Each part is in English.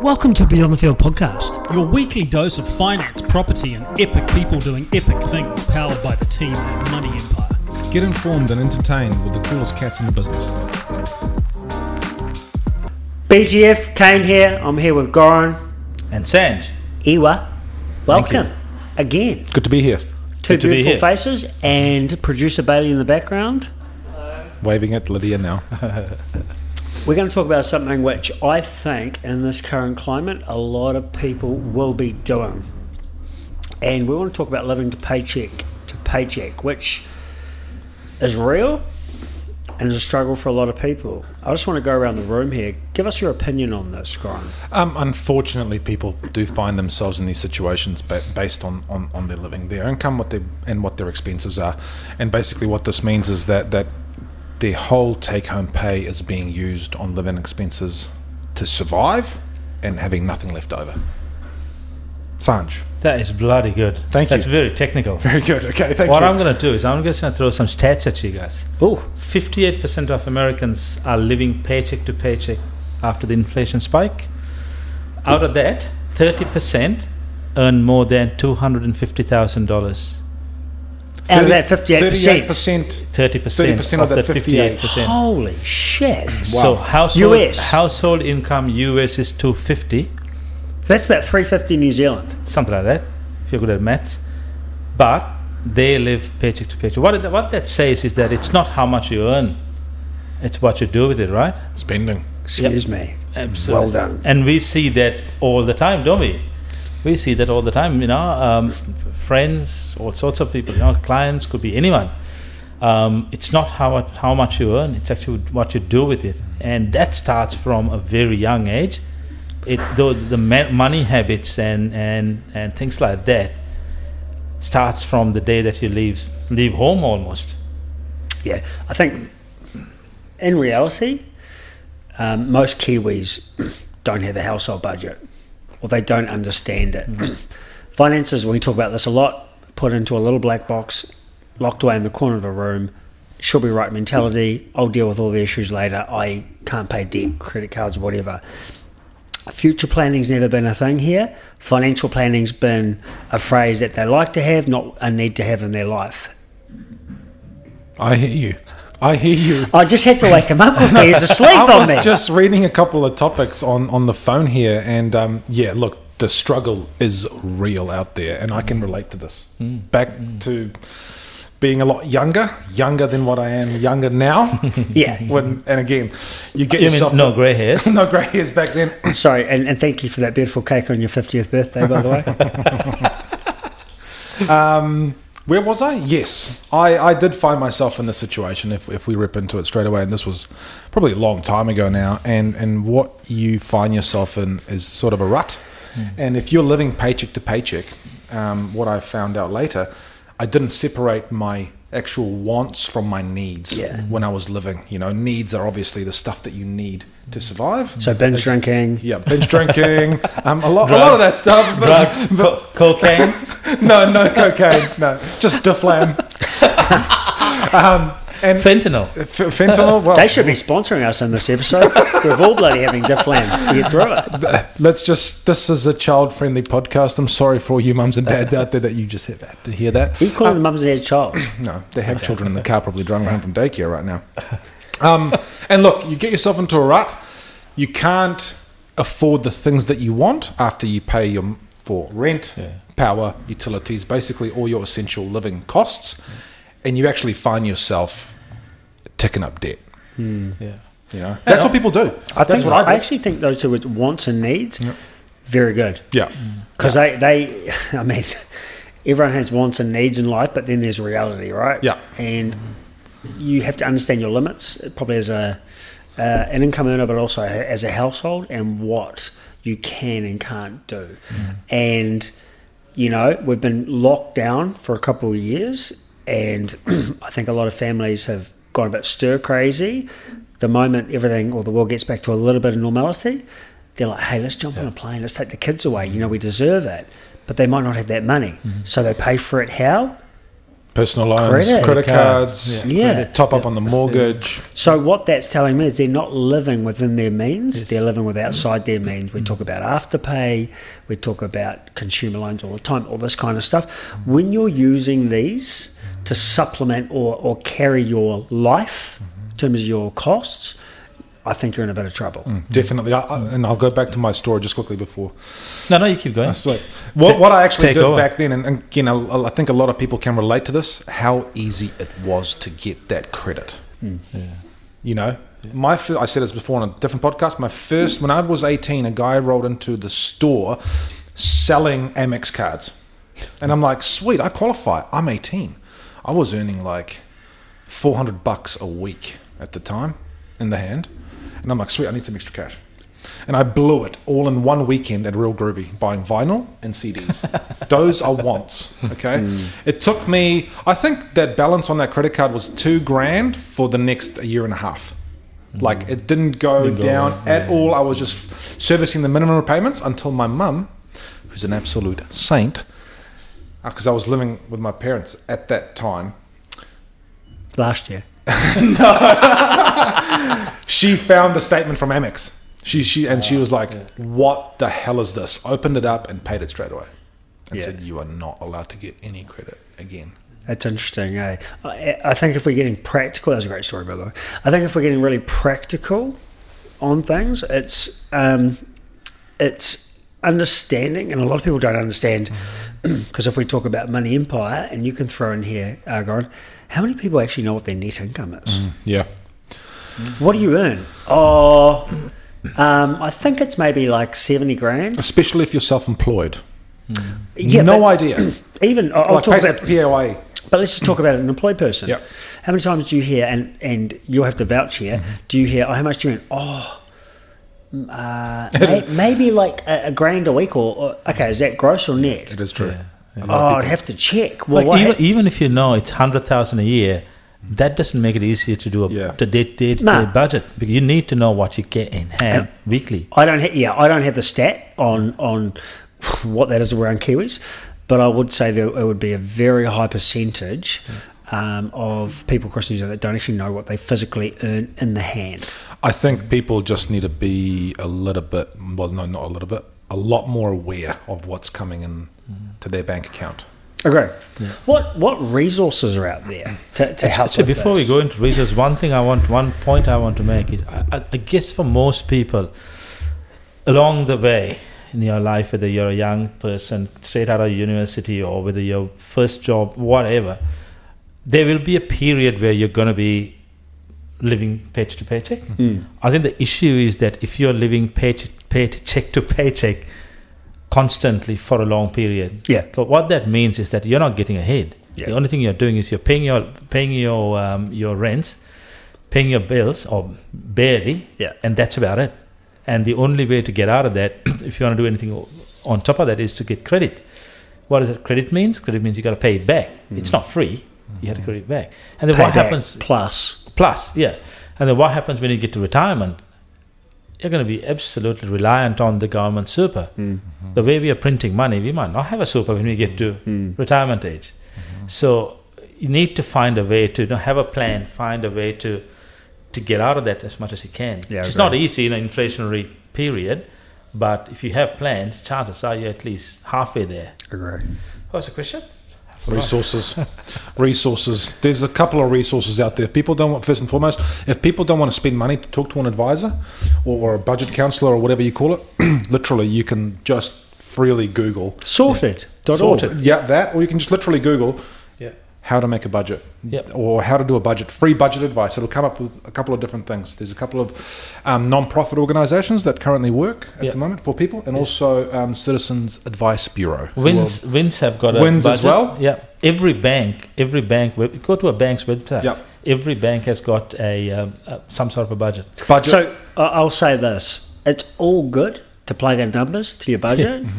Welcome to Beyond the Field podcast. Your weekly dose of finance, property, and epic people doing epic things powered by the team at Money Empire. Get informed and entertained with the coolest cats in the business. BGF Kane here. I'm here with Goran And Sanj. Iwa. Welcome again. Good to be here. Two Good to be beautiful here. faces and producer Bailey in the background. Waving at Lydia now. We're going to talk about something which I think in this current climate a lot of people will be doing. And we want to talk about living to paycheck to paycheck, which is real and is a struggle for a lot of people. I just want to go around the room here. Give us your opinion on this, Goran. Um, unfortunately, people do find themselves in these situations based on, on, on their living, their income, what they and what their expenses are, and basically what this means is that that their whole take-home pay is being used on living expenses to survive, and having nothing left over. Sanj, That is bloody good. Thank you. That's very technical. very good. Okay, thank what you. What I'm going to do is I'm just going to throw some stats at you guys. Oh, 58% of Americans are living paycheck to paycheck after the inflation spike. Out of that, 30% earn more than $250,000. Out of that 58%. 38%. 30%, 30% of the that 58. 58%. Holy shit. So household US. household income US is 250. That's about 350 New Zealand. something like that, if you're good at maths. But they live paycheck to paycheck. What, it, what that says is that it's not how much you earn, it's what you do with it, right? Spending. Excuse me. Absolutely. Well done. And we see that all the time, don't we? We see that all the time, you know, um, friends, all sorts of people, you know, clients, could be anyone. Um, it's not how, how much you earn, it's actually what you do with it. And that starts from a very young age. It, though the money habits and, and, and things like that starts from the day that you leave, leave home almost. Yeah, I think in reality, um, most Kiwis don't have a household budget or they don't understand it. Mm. Finances, we talk about this a lot, put into a little black box, locked away in the corner of the room. She'll be right mentality. I'll deal with all the issues later. I can't pay debt, credit cards, whatever. Future planning's never been a thing here. Financial planning's been a phrase that they like to have, not a need to have in their life. I hear you. I hear you. I just had to wake him up quickly. He's asleep I on was me. just reading a couple of topics on, on the phone here, and um, yeah, look, the struggle is real out there, and I can relate to this. Mm. Back to being a lot younger, younger than what I am younger now. yeah. when and again, you get You mean yourself no grey hairs? no grey hairs back then. Sorry, and, and thank you for that beautiful cake on your 50th birthday, by the way. Um, where was I? Yes, I, I did find myself in this situation. If, if we rip into it straight away, and this was probably a long time ago now, and and what you find yourself in is sort of a rut. And if you're living paycheck to paycheck, um, what I found out later, I didn't separate my actual wants from my needs Yeah. when I was living. You know, needs are obviously the stuff that you need to survive. So binge drinking. Yeah, binge drinking, um, a lot, a lot of that stuff. but- Drugs, co- cocaine. no, no cocaine. No, just Difflam. um, and Fentanyl. f- fentanyl. Well, They should be sponsoring us in this episode. We're all bloody having Difflam to get through it. let's just. This is a child-friendly podcast. I'm sorry for all you mums and dads out there that you just have to hear that. Are you calling the mums and dads child? No, they have children in the car, probably driving home from daycare right now. Um, and look, you get yourself into a rut. You can't afford the things that you want after you pay your for rent, power, utilities, basically all your essential living costs, and you actually find yourself ticking up debt. Yeah. You know, that's what people do. I that's think, what I do. I actually think those two are wants and needs, very good. yeah, Because they, they, I mean, everyone has wants and needs in life, but then there's reality, right? Yeah. And you have to understand your limits, probably as a uh, an income earner, but also as a household, and what you can and can't do. And you know, we've been locked down for a couple of years, and I think a lot of families have gone a bit stir crazy. The moment everything or the world gets back to a little bit of normality, they're like, "Hey, let's jump on a plane. Let's take the kids away. You know, we deserve it." But they might not have that money, so they pay for it. How? Personal loans, Credit. credit, Credit cards, cards, Yeah. credit, top up on the mortgage. So what that's telling me is they're not living within their means. Yes. They're living with outside their means. We talk about afterpay. We talk about consumer loans all the time. All this kind of stuff. When you're using these to supplement or, or carry your life in terms of your costs, I think you're in a bit of trouble. Mm, definitely. I, I, and I'll go back to my story just quickly before. No, no, you keep going. That's right. What, what I actually Take did over. back then, and, and you know, I think a lot of people can relate to this, how easy it was to get that credit. Mm. You know, my fir- I said this before on a different podcast. My first, when I was 18, a guy rolled into the store selling Amex cards. And I'm like, sweet, I qualify. I'm 18. I was earning like 400 bucks a week at the time in the hand. And I'm like, sweet, I need some extra cash. And I blew it all in one weekend at Real Groovy, buying vinyl and CDs. Those are wants. Okay. Mm. It took me, I think that balance on that credit card was two grand for the next year and a half. Mm. Like it didn't go Didn't down away, at all. I was just servicing the minimum repayments until my mum, who's an absolute saint, uh, because I was living with my parents at that time, Last year. she found the statement from Amex. She, she and she was like, "What the hell is this?" Opened it up and paid it straight away, and Yeah. said, "You are not allowed to get any credit again." That's interesting, eh? I, I think if we're getting practical, that's a great story, by the way. I think if we're getting really practical on things, it's um, it's understanding, and a lot of people don't understand because if we talk about money empire, and you can throw in here, Goran, how many people actually know what their net income is? Yeah, What do you earn? Oh, um, I think it's maybe like seventy grand. especially if you're self-employed. Yeah, no idea. Even I'll, I'll like talk about PAYE. But let's just talk about an employed person. Yep. How many times do you hear, and, and you'll have to vouch here, Mm-hmm. do you hear, oh, how much do you earn? Oh, mm, uh, maybe like a, a grand a week, or, or, okay, is that gross or net? It is true. Yeah, yeah. Oh, I'd have to check. Well, Like what, even, even if you know it's hundred thousand a year, that doesn't make it easier to do a Yeah. the day day Nah. budget because you need to know what you get in hand weekly. I don't, ha- yeah, I don't have the stat on on what that is around Kiwis, but I would say that it would be a very high percentage um, of people across New Zealand that don't actually know what they physically earn in the hand. I think people just need to be a little bit, well, no, not a little bit, a lot more aware of what's coming in to their bank account. Agree. What what resources are out there to, to help? So with before we go into resources, one thing I want, one point I want to make is, I, I- I guess for most people, along the way in your life, whether you're a young person straight out of university or whether your first job, whatever, there will be a period where you're going to be living paycheck to paycheck. Hmm. I think the issue is that if you're living paycheck, paycheck to paycheck constantly for a long period, Yeah. 'cause what that means is that you're not getting ahead. Yeah. The only thing you're doing is you're paying your paying your um, your rents, paying your bills, or barely, Yeah. and that's about it. And the only way to get out of that, if you want to do anything on top of that, is to get credit. What does that credit means? Credit means you got to pay it back. It's not free. You have to credit it back. And then what Payback happens? plus? Plus, yeah. And then what happens when you get to retirement? You're going to be absolutely reliant on the government super. Hmm. Mm-hmm. The way we are printing money, we might not have a super when we get to hmm. Hmm. retirement age. Mm-hmm. So you need to find a way to you know, have a plan, find a way to to get out of that as much as you can. Yeah, it's okay. not easy in an inflationary period, but if you have plans, chances are you're at least halfway there. Agree. What's the question? Resources, resources. There's a couple of resources out there. If people don't want, first and foremost, if people don't want to spend money to talk to an advisor or, or a budget counselor or whatever you call it, literally you can just freely Google Sorted. Sorted. Yeah, that, or you can just literally Google. How to make a budget Yep. or how to do a budget. Free budget advice. It'll come up with a couple of different things. There's a couple of um, non-profit organisations that currently work at Yep. the moment for people, and also um, Citizens Advice Bureau. who WINZ, WINZ have got a WINZ as well? Yeah, every bank, every bank. web- Go to a bank's website. Yep. Every bank has got a, um, a some sort of a budget. will- budget. So I- I'll say this: it's all good to plug in numbers to your budget.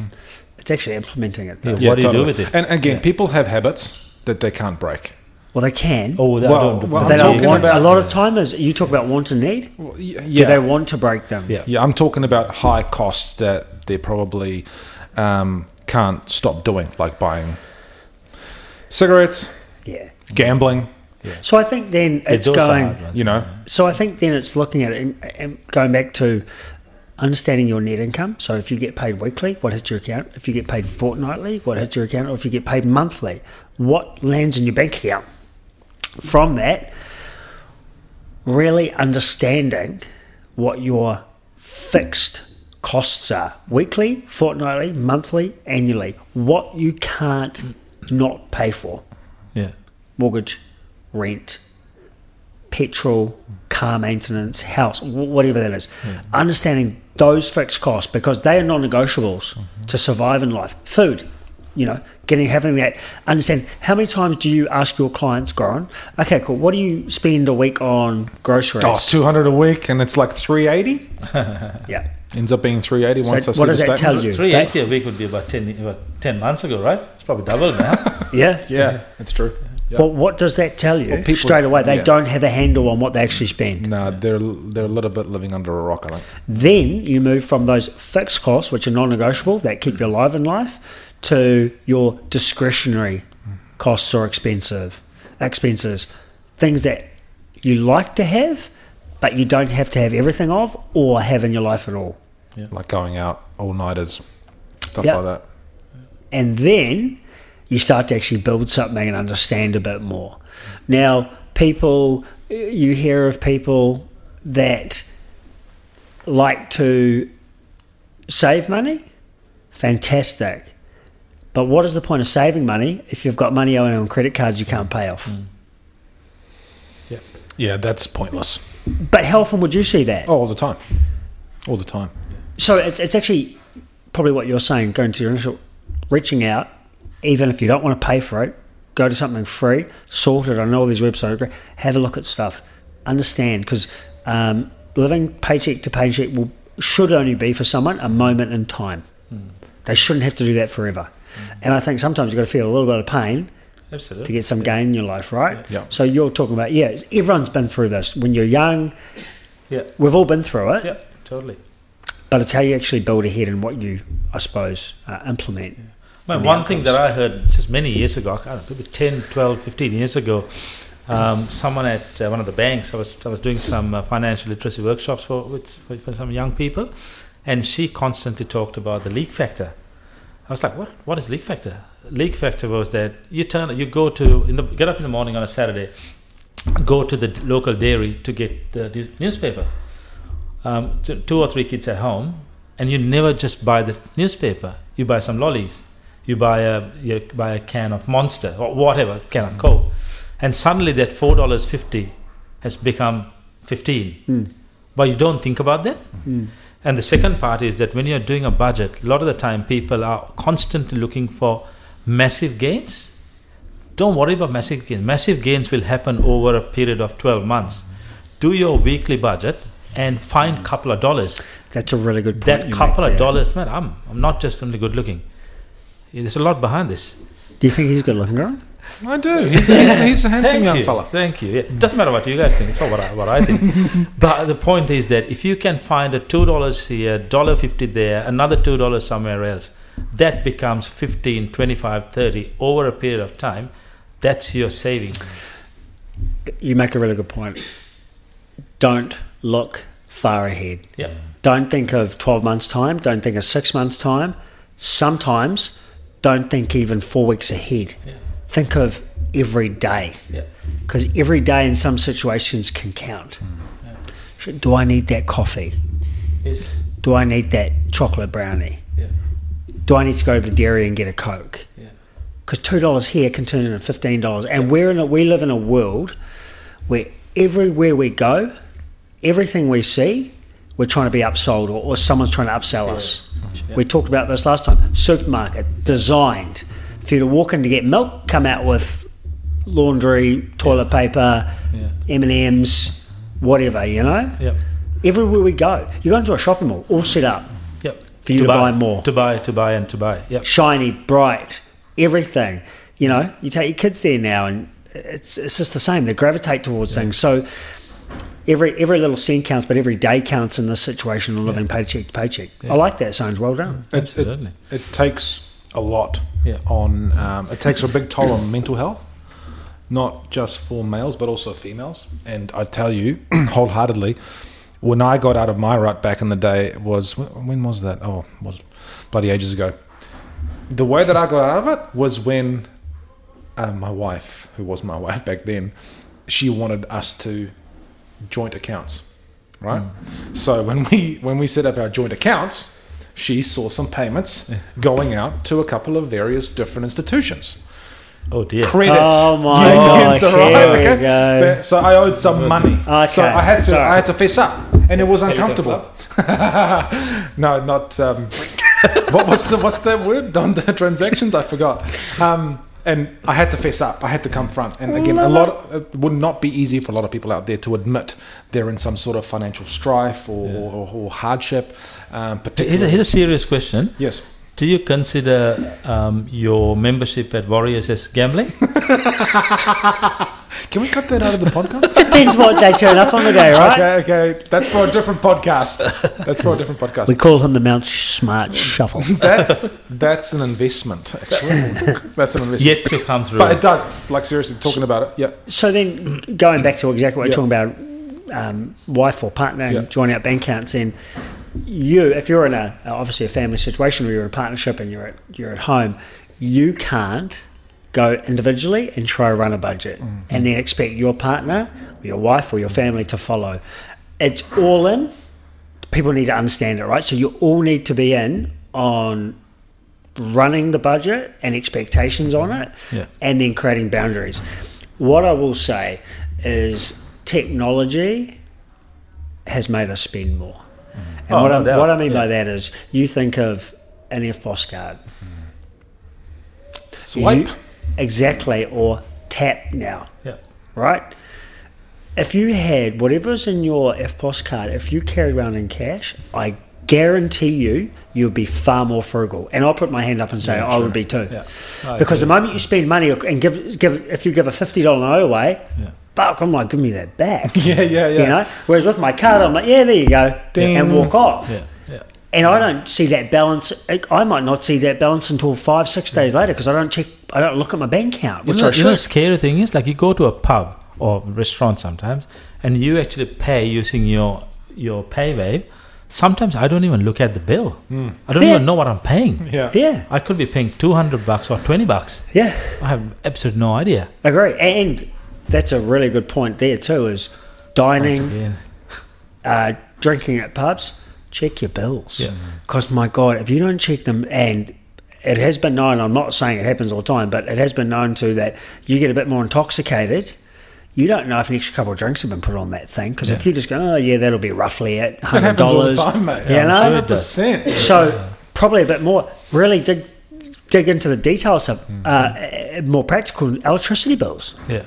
It's actually implementing it. Yeah. What do you do with it? And again, Yeah. people have habits that they can't break. Well, they can. Oh, I Well, don't. well, they don't want. about- a lot of time is you talk about want and need. Well, y- Do yeah, they want to break them? Yeah. yeah. I'm talking about high costs that they probably um, can't stop doing, like buying cigarettes, Yeah. Gambling, Yeah. So I think then Yeah, it's going. hard ones. you know. So I think then it's looking at it and, and going back to understanding your net income. So if you get paid weekly, what hits your account? If you get paid fortnightly, what hits your account? Or if you get paid monthly, what lands in your bank account? From that, really understanding what your fixed costs are weekly, fortnightly, monthly, annually, what you can't not pay for Yeah. mortgage, rent, petrol, hmm. car maintenance, house, whatever that is. Hmm. Understanding those fixed costs because they are non-negotiables hmm. to survive in life. Food, you know, getting having that. Understand how many times do you ask your clients, Goran? Okay, cool. What do you spend a week on groceries? Oh, 200 a week and it's like 380? yeah. Ends up being 380 So once I what does the that tell you? Three eighty a week would be about ten about ten months ago, right? It's probably double now. Yeah. Yeah, that's true. Well, what does that tell you? Well, people- Straight away, they yeah. don't have a handle on what they actually spend. No, they're they're a little bit living under a rock, I think. Then you move from those fixed costs, which are non-negotiable, that keep you alive in life, to your discretionary costs or expensive expenses, things that you like to have, but you don't have to have everything of or have in your life at all. Yeah. Like going out all nighters, stuff Yeah. like that. and then you start to actually build something and understand a bit more. Now, people, you hear of people that like to save money, fantastic. But what is the point of saving money if you've got money owing on credit cards you can't pay off? Mm. Yeah, that's pointless. But how often would you see that? Oh, all the time. All the time. So it's, it's actually probably what you're saying, going to your initial, reaching out, even if you don't want to pay for it, go to something free, Sorted. I know all these websites are great. Have a look at stuff. Understand, because um, living paycheck to paycheck will should only be for someone a moment in time. They shouldn't have to do that forever. And I think sometimes you've got to feel a little bit of pain to get some gain in your life, right? Yeah. So you're talking about, yeah, everyone's been through this. When you're young, Yeah. we've all been through it. Yeah. Totally. But it's how you actually build ahead and what you, I suppose, uh, implement. Man, one thing that I heard is many years ago, I maybe 10, 12, 15 years ago, um, someone at uh, one of the banks, I was, I was doing some uh, financial literacy workshops for, with, for, for some young people, and she constantly talked about the leak factor. I was like, what? What is leak factor? Leak factor was that you turn, you go to, in the, get up in the morning on a Saturday, go to the local dairy to get the newspaper. Um, two or three kids at home, and you never just buy the newspaper. You buy some lollies. You buy a you buy a can of Monster or whatever can of Coke, and suddenly that four dollars fifty has become fifteen. Hmm. But you don't think about that. Hmm. And the second part is that when you're doing a budget, a lot of the time people are constantly looking for massive gains. Don't worry about massive gains. Massive gains will happen over a period of 12 months. Do your weekly budget and find a couple of dollars. That's a really good point. That couple of dollars, man, I'm, I'm not just only good looking. There's a lot behind this. Do you think he's a good looking, Grant? I do. He's, he's, he's a handsome Thank young you. fella. Thank you. Yeah. It doesn't matter what you guys think. It's all what I, what I think. but the point is that if you can find a two dollars here, dollar fifty there, another two dollars somewhere else, that becomes 15, 25, 30 over a period of time. That's your saving. You make a really good point. Don't look far ahead. Yeah. Don't think of 12 months' time. Don't think of six months' time. Sometimes don't think even four weeks ahead. Yeah. Think of every day. Yeah. Because every day in some situations can count. Mm. Should- Do I need that coffee? Yes. Do I need that chocolate brownie? Yeah. Do I need to go to the dairy and get a Coke? Yeah. because two dollars here can turn into fifteen dollars, and we're in a, we live in a world where everywhere we go, everything we see, we're trying to be upsold or, or someone's trying to upsell us. We talked about this last time. Supermarket designed for you to walk in to get milk, come out with laundry, toilet paper, Yeah. M and M's, whatever. You know, Yeah. everywhere we go, you go into a shopping mall, all set up, Yep. For you to buy more. To buy, to buy, and to buy. Yep. shiny, bright, everything. You know, you take your kids there now, and it's it's just the same. They gravitate towards things. So every every little cent counts, but every day counts in this situation of living paycheck to paycheck. I like that. Sounds well done. It, it, Absolutely. it takes a lot Yeah. on. Um, it takes a big toll on mental health, not just for males but also females. And I tell you wholeheartedly, when I got out of my rut back in the day, it was when was that? Oh, was bloody ages ago. The way that I got out of it was when uh, my wife, who was my wife back then, she wanted us to joint accounts, right? So when we when we set up our joint accounts, she saw some payments going out to a couple of various different institutions. Oh dear. Credit Oh my unions, gosh, all here we go. But- So I owed some money. Okay, So I had to sorry. I had to fess up, and it was uncomfortable. no, not. Um, what was the what's that word on the transactions? I forgot. Um, and I had to fess up. I had to come front. And again, a lot of, it would not be easy for a lot of people out there to admit they're in some sort of financial strife or, or, or hardship. Um, Here's a, particularly, here's a serious question. yes. Do you consider um, your membership at Warriors as gambling? Can we cut that out of the podcast? Depends what they turn up on the day, right? Okay, okay. That's for a different podcast. That's for a different podcast. We call him the Mount Smart Shuffle. That's that's an investment, actually. That's an investment. Yet to come through. But it does. Like seriously talking about it. Yeah. So then, going back to exactly what you're Yeah. talking about, um, wife or partner Yeah. joining up bank accounts, and you, if you're in a obviously a family situation or you're in a partnership and you're at you're at home, you can't go individually and try to run a budget mm. and then expect your partner or your wife or your family to follow. It's all in. People need to understand it, right? So you all need to be in on running the budget and expectations on it Yeah. and then creating boundaries. What I will say is technology has made us spend more. Mm-hmm. And Oh, what, no I, doubt. what I mean by that is you think of an EFTPOS card. Swipe. You- exactly, or tap now yeah. right? If you had whatever's in your EFTPOS card, if you carried around in cash, I guarantee you, you'll be far more frugal. And I'll put my hand up and say I would be too. Yeah. I Because the moment you spend money and give, give if you give a fifty dollar note away, Yeah. Fuck, I'm like, give me that back. Yeah, yeah, yeah. You know. Whereas with my card, I'm like, yeah, there you go, Ding. and walk off. Yeah. Yeah. And I don't see that balance. I might not see that balance until five, six days later because I don't check. I don't look at my bank account, which you know, I you know the scary thing is like you go to a pub or restaurant sometimes and you actually pay using your your paywave sometimes i don't even look at the bill hmm. i don't Yeah. even know what i'm paying Yeah. Yeah, i could be paying 200 bucks or 20 bucks yeah. i have absolutely no idea Agree, and that's a really good point there too. Is dining, uh, drinking at pubs, check your bills. Yeah. Because my God, if you don't check them, and it has been known. I'm not saying it happens all the time, but it has been known to that you get a bit more intoxicated. You don't know if an extra couple of drinks have been put on that thing because if you just go, oh yeah, that'll be roughly at hundred happens all the dollars. mate. You know, sure it 100%. so probably a bit more. Really dig dig into the details of Mm-hmm. uh, more practical electricity bills yeah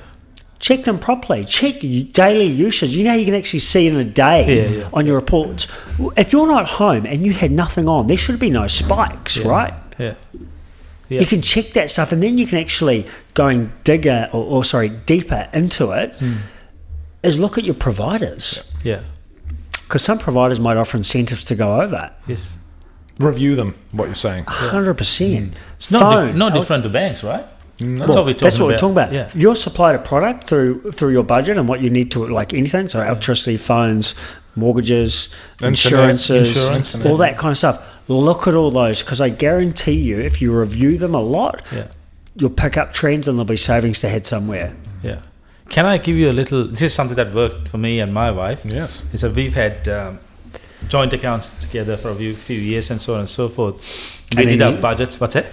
check them properly. Check daily usage. You know, you can actually see in a day Yeah, yeah. on your reports. If you're not home and you had nothing on, there should be no spikes, yeah. right? yeah Yeah. You can check that stuff, and then you can actually going digger or, or sorry deeper into it. Is Hmm. look at your providers yeah because some providers might offer incentives to go over. yes Review them, what you're saying. Hundred percent. it's not, dif- not different to banks right that's Well, what we're talking that's what we're about. talking about. yeah You're supplied a product through through your budget and what you need to like anything. So electricity, phones, mortgages, Internet, insurances, insurance, all that kind of stuff. Look at all those because I guarantee you, if you review them a lot, yeah you'll pick up trends and there'll be savings to head somewhere. yeah can i give you a little this is something that worked for me and my wife Yes. is that we've had um, joint accounts together for a few, few years and so on and so forth. We And did then our budgets. What's that?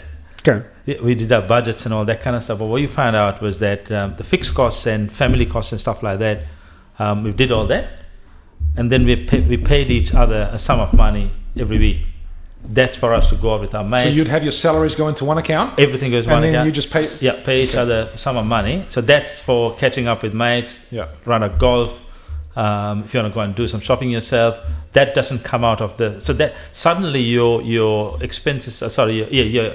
We did our budgets and all that kind of stuff. But what you found out was that um, the fixed costs and family costs and stuff like that, um, we did all that, and then we pay, we paid each other a sum of money every week. That's for us to go out with our mates. So you'd have your salaries go into one account, Everything goes and one then you just pay. yeah, pay each other a sum of money. So that's for catching up with mates, Yeah. run a golf. Um, if you want to go and do some shopping yourself, that doesn't come out of the. So that suddenly your your expenses, uh, sorry, your, your your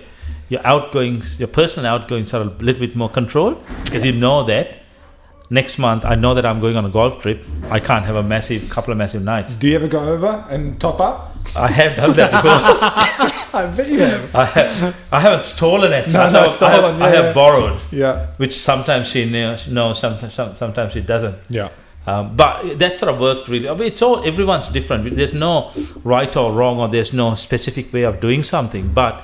your outgoings, your personal outgoings are a little bit more controlled because you know that next month I know that I'm going on a golf trip. I can't have a massive couple of massive nights. Do you ever go over and top up? I have done that before. I bet you have. I, have, I haven't stolen it. No, no, I, I stolen, have, I have yeah. borrowed, Yeah. which sometimes she knows, knows sometimes, sometimes she doesn't. Yeah. Um, but that sort of worked really. I mean, it's all everyone's different. There's no right or wrong, or there's no specific way of doing something. But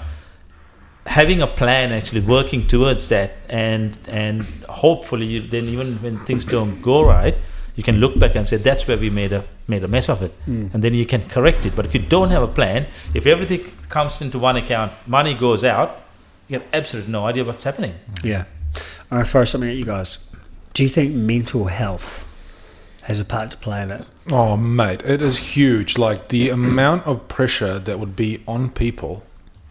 having a plan, actually working towards that, and and hopefully, you, then even when things don't go right, you can look back and say that's where we made a made a mess of it, hmm. and then you can correct it. But if you don't have a plan, if everything comes into one account, money goes out, you have absolutely no idea what's happening. Yeah. I'm going to throw something at you guys. Do you think mental health has a part to play in it? Oh, mate, it is huge. Like the amount of pressure that would be on people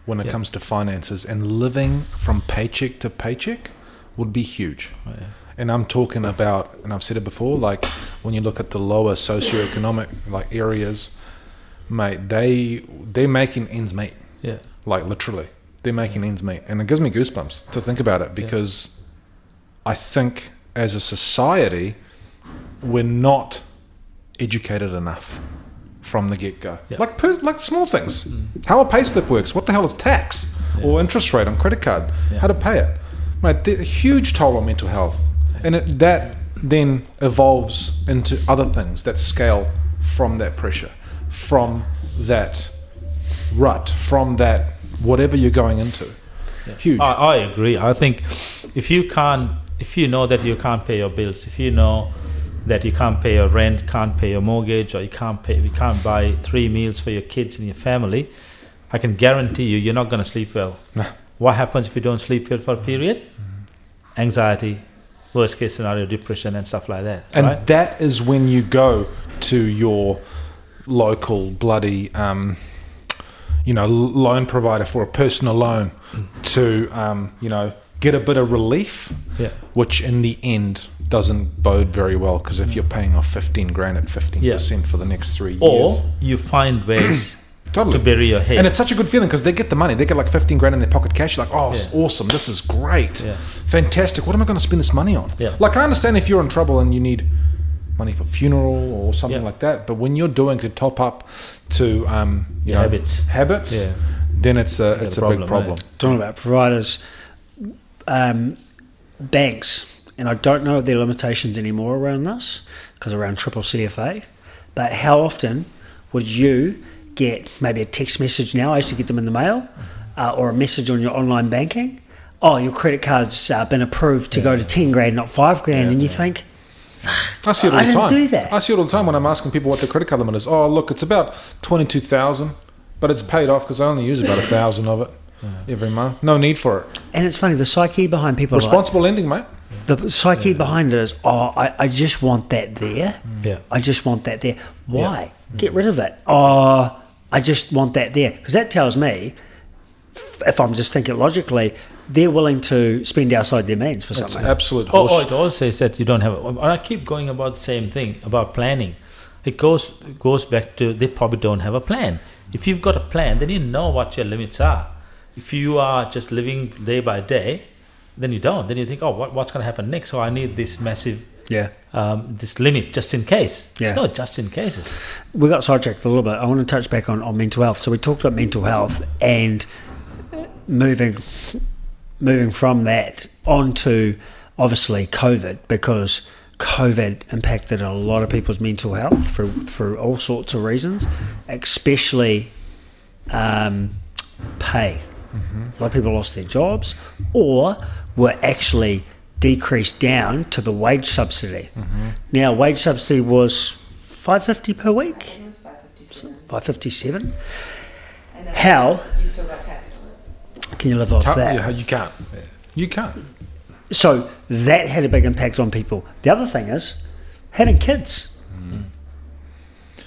when it Yeah. comes to finances and living from paycheck to paycheck would be huge. Oh, and I'm talking about, and I've said it before, like when you look at the lower socioeconomic like areas, mate, they they're making ends meet, Yeah. like literally, they're making ends meet, and it gives me goosebumps to think about it because I think as a society we're not educated enough from the get go. Yeah. Like per, like small things, how a payslip works, what the hell is tax or interest rate on credit card, Yeah. how to pay it. Right, a huge toll on mental health, and it, that then evolves into other things that scale from that pressure, from that rut, from that whatever you're going into. Huge. I, I agree. I think if you can't, if you know that you can't pay your bills, if you know that you can't pay your rent, can't pay your mortgage, or you can't pay, you can't buy three meals for your kids and your family, I can guarantee you, you're not going to sleep well. What happens if you don't sleep well for a period? Anxiety, worst case scenario, depression, and stuff like that. And right? that is when you go to your local bloody, um, you know, loan provider for a personal loan to, um, you know, get a bit of relief, Yeah. which in the end doesn't bode very well because if you're paying off 15 grand at 15% for the next three years. Or you find ways Totally. to bury your head. And it's such a good feeling because they get the money. They get like 15 grand in their pocket cash. Like, oh, it's awesome. This is great. Yeah. Fantastic. What am I going to spend this money on? Yeah. Like, I understand if you're in trouble and you need money for funeral or something Yeah. like that. But when you're doing to top up to, um, you know, habits. habits, Yeah. then it's a, it's a a, problem, big problem. right? Talking about providers, um, banks, and I don't know their limitations anymore around this because around triple CFA. But how often would you get maybe a text message now? I used to get them in the mail, uh, or a message on your online banking. Oh, your credit card's uh, been approved to go to ten grand, not five grand, and you think, I see it all I the didn't time. do that. I see it all the time when I'm asking people what their credit card limit is. Oh, look, it's about 22,000, but it's paid off because I only use about a thousand of it every month. No need for it. and it's funny the psyche behind people. are like- Responsible lending, mate. The psyche behind it is, oh, I, I just want that there. Mm. Yeah. I just want that there. Why? Mm. Get rid of it. Oh, I just want that there. Because that tells me, if I'm just thinking logically, they're willing to spend outside their means for It's something. absolute Oh, horse. oh, it also says that you don't have. And I keep going about the same thing about planning. It goes it goes back to they probably don't have a plan. If you've got a plan, then you know what your limits are. If you are just living day by day, then you don't. Then you think, oh, what, what's going to happen next? So I need this massive, yeah. um, this limit just in case. Yeah. It's not just in cases. we got sidetracked a little bit. I want to touch back on, on mental health. So we talked about mental health and moving moving from that onto obviously COVID because COVID impacted a lot of people's mental health for for all sorts of reasons, especially um, pay. A lot of people lost their jobs or were actually decreased down to the wage subsidy. Now, wage subsidy was five fifty per week, It was 557. five fifty seven. How? You still got taxed on it. Can you live off Ta- that? yeah, you can't. You can't. So that had a big impact on people. The other thing is having kids.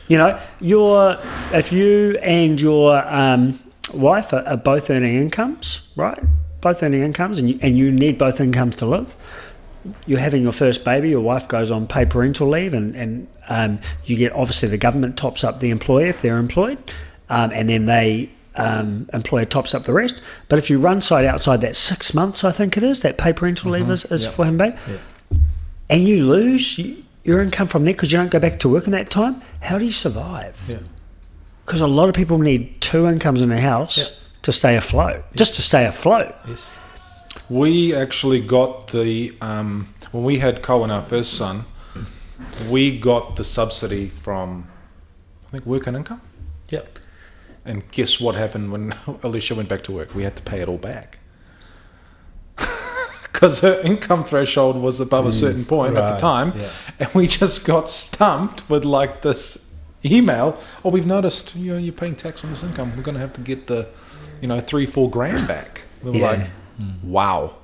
You know, your if you and your um, wife are, are both earning incomes, right? Both earning incomes, and you, and you need both incomes to live. You're having your first baby. Your wife goes on paid parental leave, and and um, you get obviously the government tops up the employer if they're employed, um, and then they um, employer tops up the rest. But if you run side outside that six months, I think it is that paid parental leave is, is Yep. for him, babe, Yeah. and you lose your income from there because you don't go back to work in that time. How do you survive? Yeah. because a lot of people need two incomes in their house Yeah. To stay afloat, just to stay afloat. Yes. We actually got the um, when we had Cohen, our first son, we got the subsidy from I think work and income. Yep. And guess what happened when Alicia went back to work? We had to pay it all back. Because her income threshold was above a certain point at the time. yeah. And we just got stumped with like this email. Oh, we've noticed you know, you're paying tax on this income. We're going to have to get the, you know, three, four grand back. We were Yeah. like, wow.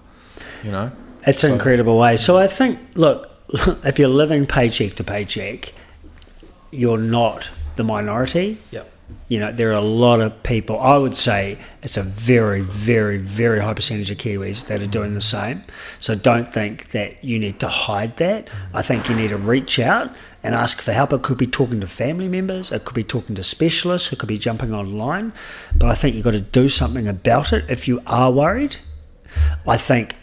You know? It's an incredible way. So I think, look, if you're living paycheck to paycheck, you're not the minority. Yep. You know, there are a lot of people. I would say it's a very, very, very high percentage of Kiwis that are doing the same. So don't think that you need to hide that. I think you need to reach out and ask for help. It could be talking to family members, it could be talking to specialists, it could be jumping online. But I think you've got to do something about it if you are worried. I think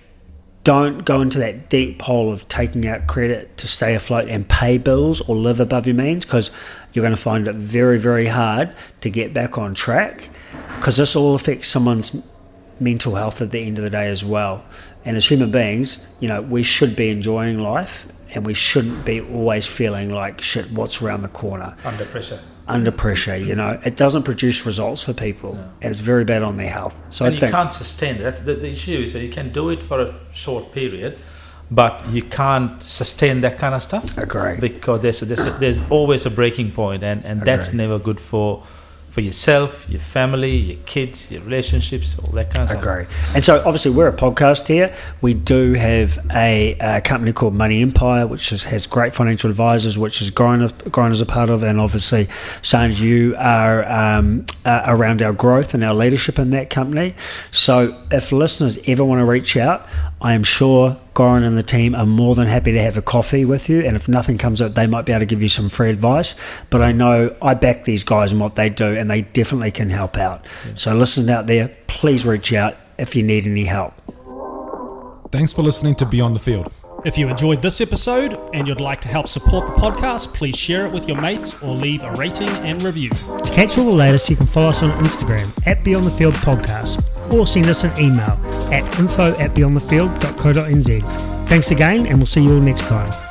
don't go into that deep hole of taking out credit to stay afloat and pay bills or live above your means because you're going to find it very, very hard to get back on track because this all affects someone's mental health at the end of the day as well. And as human beings, you know, we should be enjoying life and we shouldn't be always feeling like shit, what's around the corner Under pressure. Under pressure. You know, it doesn't produce results for people and it's very bad on their health. So and I you can't sustain that. That's the, the issue is that you can do it for a short period, but you can't sustain that kind of stuff. Agree. Because there's a, there's, a, there's always a breaking point, and, and that's never good for for yourself, your family, your kids, your relationships, all that kind of stuff. Agree. And so, obviously, we're a podcast here. We do have a, uh company called Money Empire, which is, has great financial advisors, which is grown, Goran is a part of. And obviously, Sanj, you are um, uh, around our growth and our leadership in that company. So, if listeners ever want to reach out, I am sure Goran and the team are more than happy to have a coffee with you. And if nothing comes up, they might be able to give you some free advice. But I know I back these guys and what they do, and they definitely can help out. So, listeners out there, please reach out if you need any help. Thanks for listening to Beyond the Field. If you enjoyed this episode and you'd like to help support the podcast, please share it with your mates or leave a rating and review. To catch all the latest, you can follow us on Instagram at Beyond the Field Podcast or send us an email at info at beyondthefield.co.nz. Thanks again, and we'll see you all next time.